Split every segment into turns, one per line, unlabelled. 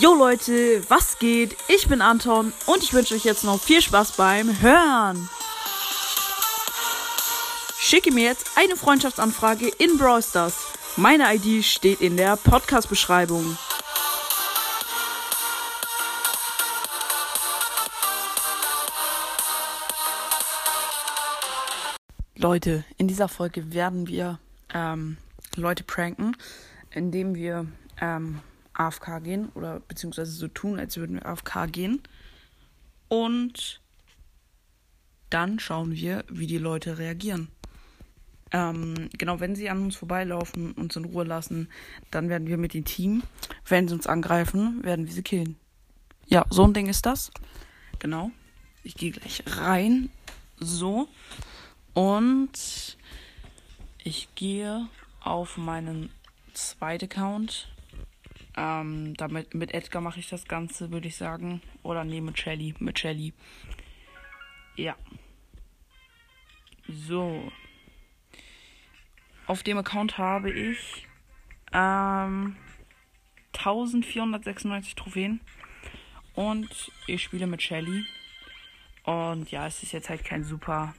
Jo Leute, was geht? Ich bin Anton und ich wünsche euch jetzt noch viel Spaß beim Hören. Schicke mir jetzt eine Freundschaftsanfrage in Brawl Stars. Meine ID steht in der Podcast-Beschreibung. Leute, in dieser Folge werden wir ähm, Leute pranken, indem wir ähm, AFK gehen oder beziehungsweise so tun, als würden wir AFK gehen. Und dann schauen wir, wie die Leute reagieren. Ähm, genau, wenn sie an uns vorbeilaufen, uns in Ruhe lassen, dann werden wir mit dem Team, wenn sie uns angreifen, werden wir sie killen. Ja, so ein Ding ist das. Genau. Ich gehe gleich rein. So. Und ich gehe auf meinen zweiten Account. Ähm, damit mit Edgar mache ich das Ganze, würde ich sagen. Oder nee, mit Shelly. Mit Shelly. Ja. So. Auf dem Account habe ich ähm, 1496 Trophäen. Und ich spiele mit Shelly. Und ja, es ist jetzt halt kein super.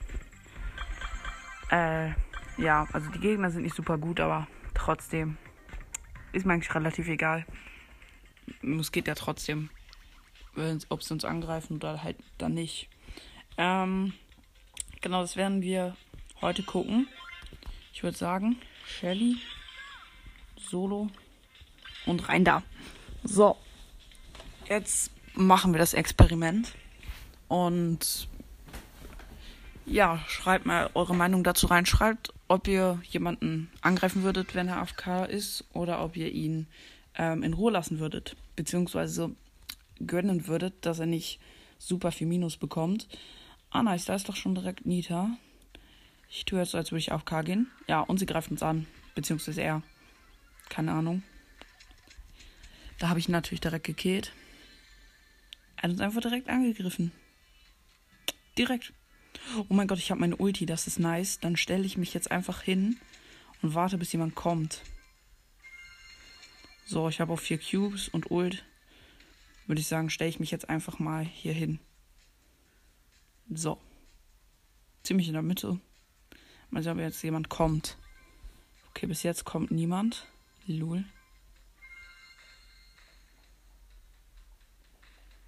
Äh, ja, also die Gegner sind nicht super gut, aber trotzdem ist mir eigentlich relativ egal. Es geht ja trotzdem, ob sie uns angreifen oder halt dann nicht. Ähm, genau, das werden wir heute gucken. Ich würde sagen, Shelly, Solo und rein da. So, jetzt machen wir das Experiment. Und ja, schreibt mal eure Meinung dazu rein. Schreibt, ob ihr jemanden angreifen würdet, wenn er AFK ist, oder ob ihr ihn ähm, in Ruhe lassen würdet. Beziehungsweise gönnen würdet, dass er nicht super viel Minus bekommt. Ah, nice, da ist doch schon direkt Nita. Ich tue jetzt so, als würde ich AFK gehen. Ja, und sie greift uns an. Beziehungsweise er. Keine Ahnung. Da habe ich ihn natürlich direkt gekillt. Er hat uns einfach direkt angegriffen. Direkt. Oh mein Gott, ich habe meine Ulti, das ist nice. Dann stelle ich mich jetzt einfach hin und warte, bis jemand kommt. So, ich habe auch vier Cubes und Ult. Würde ich sagen, stelle ich mich jetzt einfach mal hier hin. So. Ziemlich in der Mitte. Mal sehen, ob jetzt jemand kommt. Okay, bis jetzt kommt niemand. Lul.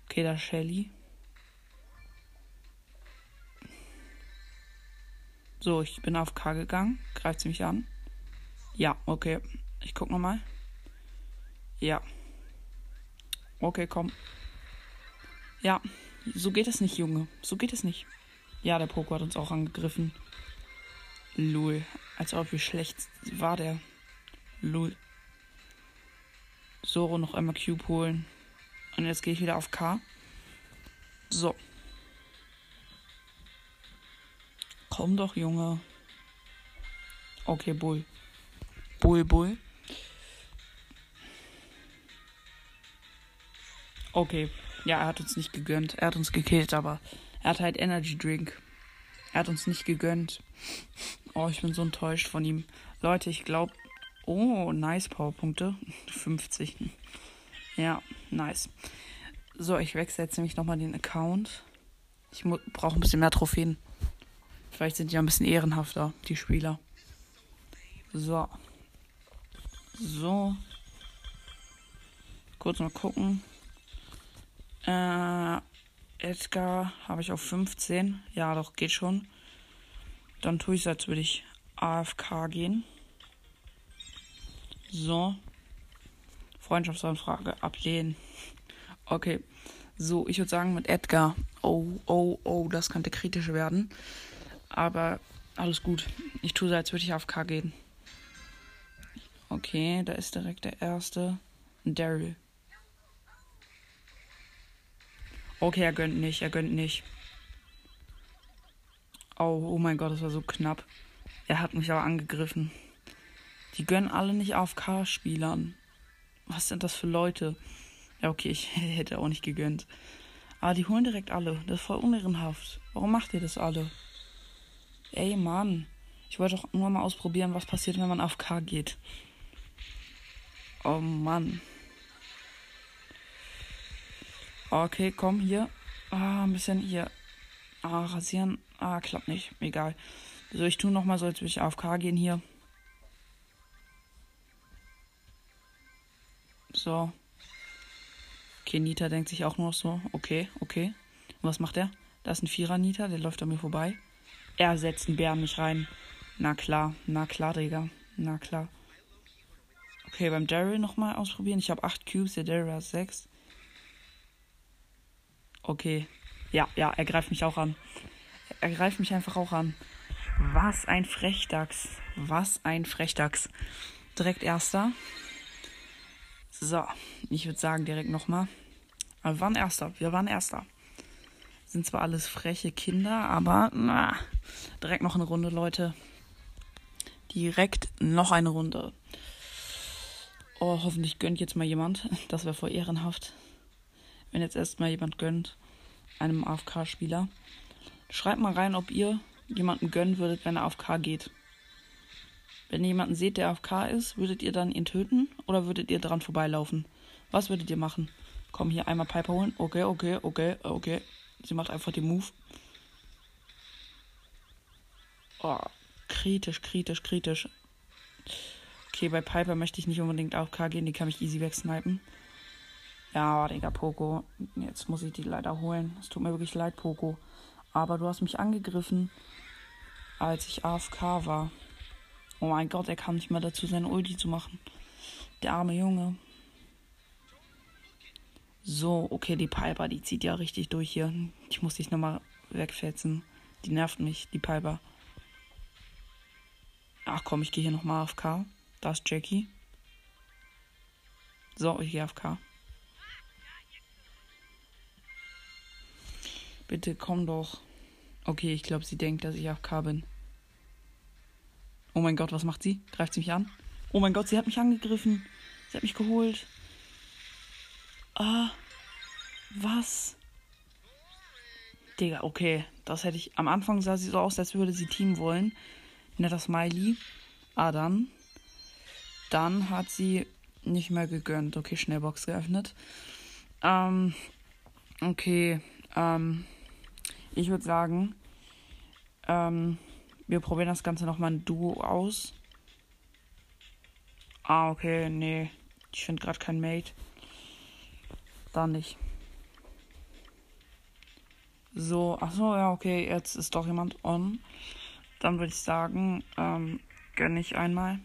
Okay, da Shelly. So, ich bin auf K gegangen. Greift sie mich an? Ja, okay. Ich guck nochmal. Ja. Okay, komm. Ja, so geht es nicht, Junge. So geht es nicht. Ja, der Poco hat uns auch angegriffen. Lul. Als ob wie schlecht war der. Lul. Soro noch einmal Cube holen. Und jetzt gehe ich wieder auf K. So. Komm doch, Junge. Okay, Bull. Bull, Bull. Okay. Ja, er hat uns nicht gegönnt. Er hat uns gekillt, aber er hat halt Energy Drink. Er hat uns nicht gegönnt. Oh, ich bin so enttäuscht von ihm. Leute, ich glaube. Oh, nice Powerpunkte. 50. Ja, nice. So, ich wechsle jetzt nämlich nochmal den Account. Ich brauche ein bisschen mehr Trophäen. Vielleicht sind die ja ein bisschen ehrenhafter, die Spieler. So. So. Kurz mal gucken. Äh, Edgar habe ich auf 15. Ja, doch, geht schon. Dann tue ich es, als würde ich AFK gehen. So. Freundschaftsanfrage ablehnen. Okay. So, ich würde sagen mit Edgar. Oh, oh, oh, das könnte kritisch werden. Aber alles gut. Ich tue so, als würde ich auf K gehen. Okay, da ist direkt der erste. Daryl. Okay, er gönnt nicht, er gönnt nicht. Oh, oh mein Gott, das war so knapp. Er hat mich aber angegriffen. Die gönnen alle nicht auf K-Spielern. Was sind das für Leute? Ja, okay, ich hätte auch nicht gegönnt. Aber die holen direkt alle. Das ist voll unehrenhaft. Warum macht ihr das alle? Ey, Mann. Ich wollte doch nur mal ausprobieren, was passiert, wenn man auf K geht. Oh, Mann. Okay, komm, hier. Ah, ein bisschen hier. Ah, rasieren. Ah, klappt nicht. Egal. So, ich tue nochmal so, als würde ich AFK gehen hier. So. Okay, Nita denkt sich auch nur so. Okay, okay. Und was macht er? Da ist ein Vierer Nita, der läuft an mir vorbei. Er setzt einen Bären nicht rein. Na klar, na klar, Digga. Na klar. Okay, beim Daryl nochmal ausprobieren. Ich habe 8 Cubes, der Daryl hat 6. Okay. Ja, ja, er greift mich auch an. Er greift mich einfach auch an. Was ein Frechdachs. Was ein Frechdachs. Direkt erster. So, ich würde sagen, direkt nochmal. Aber wir waren erster. Wir waren erster. Sind zwar alles freche Kinder, aber na, direkt noch eine Runde, Leute. Direkt noch eine Runde. Oh, hoffentlich gönnt jetzt mal jemand. Das wäre voll ehrenhaft. Wenn jetzt erstmal jemand gönnt, einem AFK-Spieler. Schreibt mal rein, ob ihr jemanden gönnen würdet, wenn er AFK geht. Wenn ihr jemanden seht, der AFK ist, würdet ihr dann ihn töten oder würdet ihr dran vorbeilaufen? Was würdet ihr machen? Komm, hier einmal Piper holen. Okay, okay, okay, okay. Sie macht einfach den Move. Oh, kritisch, kritisch, kritisch. Okay, bei Piper möchte ich nicht unbedingt AFK gehen. Die kann mich easy wegsnipen. Ja, Digga, Poco. Jetzt muss ich die leider holen. Es tut mir wirklich leid, Poco. Aber du hast mich angegriffen, als ich AFK war. Oh mein Gott, er kam nicht mehr dazu, seine Ulti zu machen. Der arme Junge. So, okay, die Piper, die zieht ja richtig durch hier. Ich muss dich nochmal wegfetzen. Die nervt mich, die Piper. Ach komm, ich gehe hier nochmal AFK. Da ist Jackie. So, ich gehe AFK. Bitte komm doch. Okay, ich glaube, sie denkt, dass ich AFK bin. Oh mein Gott, was macht sie? Greift sie mich an? Oh mein Gott, sie hat mich angegriffen. Sie hat mich geholt. Ah. Was? Digga, okay. Das hätte ich. Am Anfang sah sie so aus, als würde sie Team wollen. Netter Smiley. Ah, dann. Dann hat sie nicht mehr gegönnt. Okay, Schnellbox geöffnet. Ähm. Okay. Ähm. Ich würde sagen. Ähm. Wir probieren das Ganze nochmal ein Duo aus. Ah, okay, nee. Ich finde gerade kein Mate. Da nicht. So, achso, ja, okay, jetzt ist doch jemand on. Dann würde ich sagen, ähm, gönne ich einmal.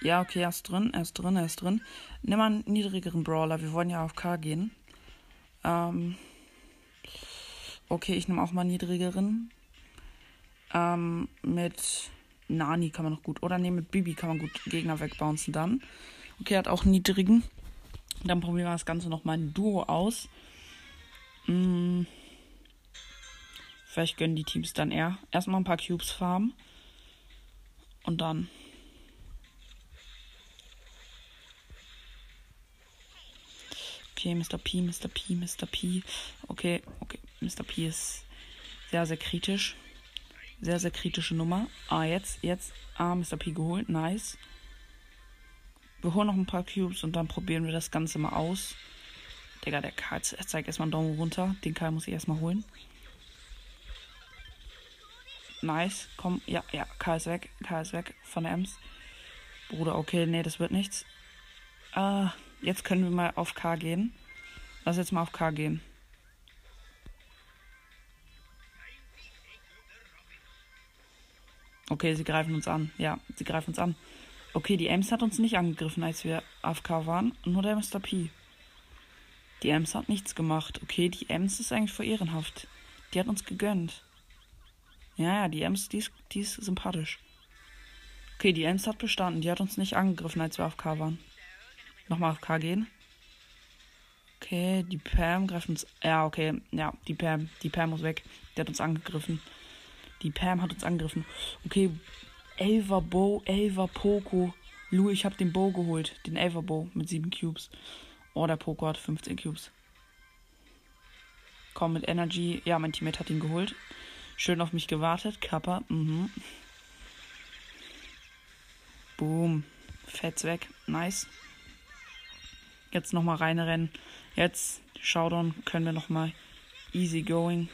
Ja, okay, er ist drin, er ist drin, er ist drin. Nimm mal einen niedrigeren Brawler, wir wollen ja auf K gehen. Ähm, okay, ich nehme auch mal einen niedrigeren. Ähm, mit Nani kann man noch gut. Oder nee, mit Bibi kann man gut Gegner wegbouncen dann. Okay, hat auch einen niedrigen. Dann probieren wir das Ganze nochmal in Duo aus. Hm. Vielleicht gönnen die Teams dann eher. Erstmal ein paar Cubes farmen. Und dann. Okay, Mr. P, Mr. P, Mr. P. Okay, okay. Mr. P ist sehr, sehr kritisch. Sehr, sehr kritische Nummer. Ah, jetzt, jetzt. Ah, Mr. P geholt. Nice. Wir holen noch ein paar Cubes und dann probieren wir das Ganze mal aus. Digga, der Karl zeigt erstmal einen Daumen runter. Den Karl muss ich erstmal holen. Nice. Komm, ja, ja. Karl ist weg. Karl ist weg von der Ems. Bruder, okay, nee, das wird nichts. Äh, jetzt können wir mal auf K gehen. Lass jetzt mal auf K gehen. Okay, sie greifen uns an. Ja, sie greifen uns an. Okay, die Ems hat uns nicht angegriffen, als wir AFK waren. Nur der Mr. P. Die Ems hat nichts gemacht. Okay, die Ems ist eigentlich voll ehrenhaft. Die hat uns gegönnt. Ja, ja, die Ems, die ist, die ist sympathisch. Okay, die Ems hat bestanden. Die hat uns nicht angegriffen, als wir AFK waren. Nochmal AFK gehen. Okay, die Pam greift uns. Ja, okay. Ja, die Pam. Die Pam muss weg. Die hat uns angegriffen. Die Pam hat uns angegriffen. Okay, Elva Bow, Elva Poco. Lou, ich habe den Bow geholt. Den Elva Bow mit 7 Cubes. Oh, der Poco hat 15 Cubes. Komm mit Energy. Ja, mein Teammate hat ihn geholt. Schön auf mich gewartet. Kappa. Mhm. Boom. Fett's weg. Nice. Jetzt nochmal reinrennen. Jetzt Showdown können wir nochmal easy going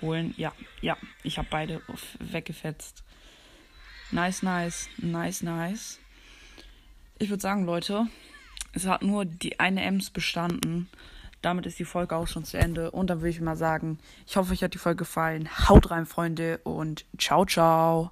holen. Ja, ja, ich habe beide weggefetzt. Nice, nice, nice, nice. Ich würde sagen, Leute, es hat nur die eine Ems bestanden. Damit ist die Folge auch schon zu Ende. Und dann würde ich mal sagen, ich hoffe, euch hat die Folge gefallen. Haut rein, Freunde, und ciao, ciao.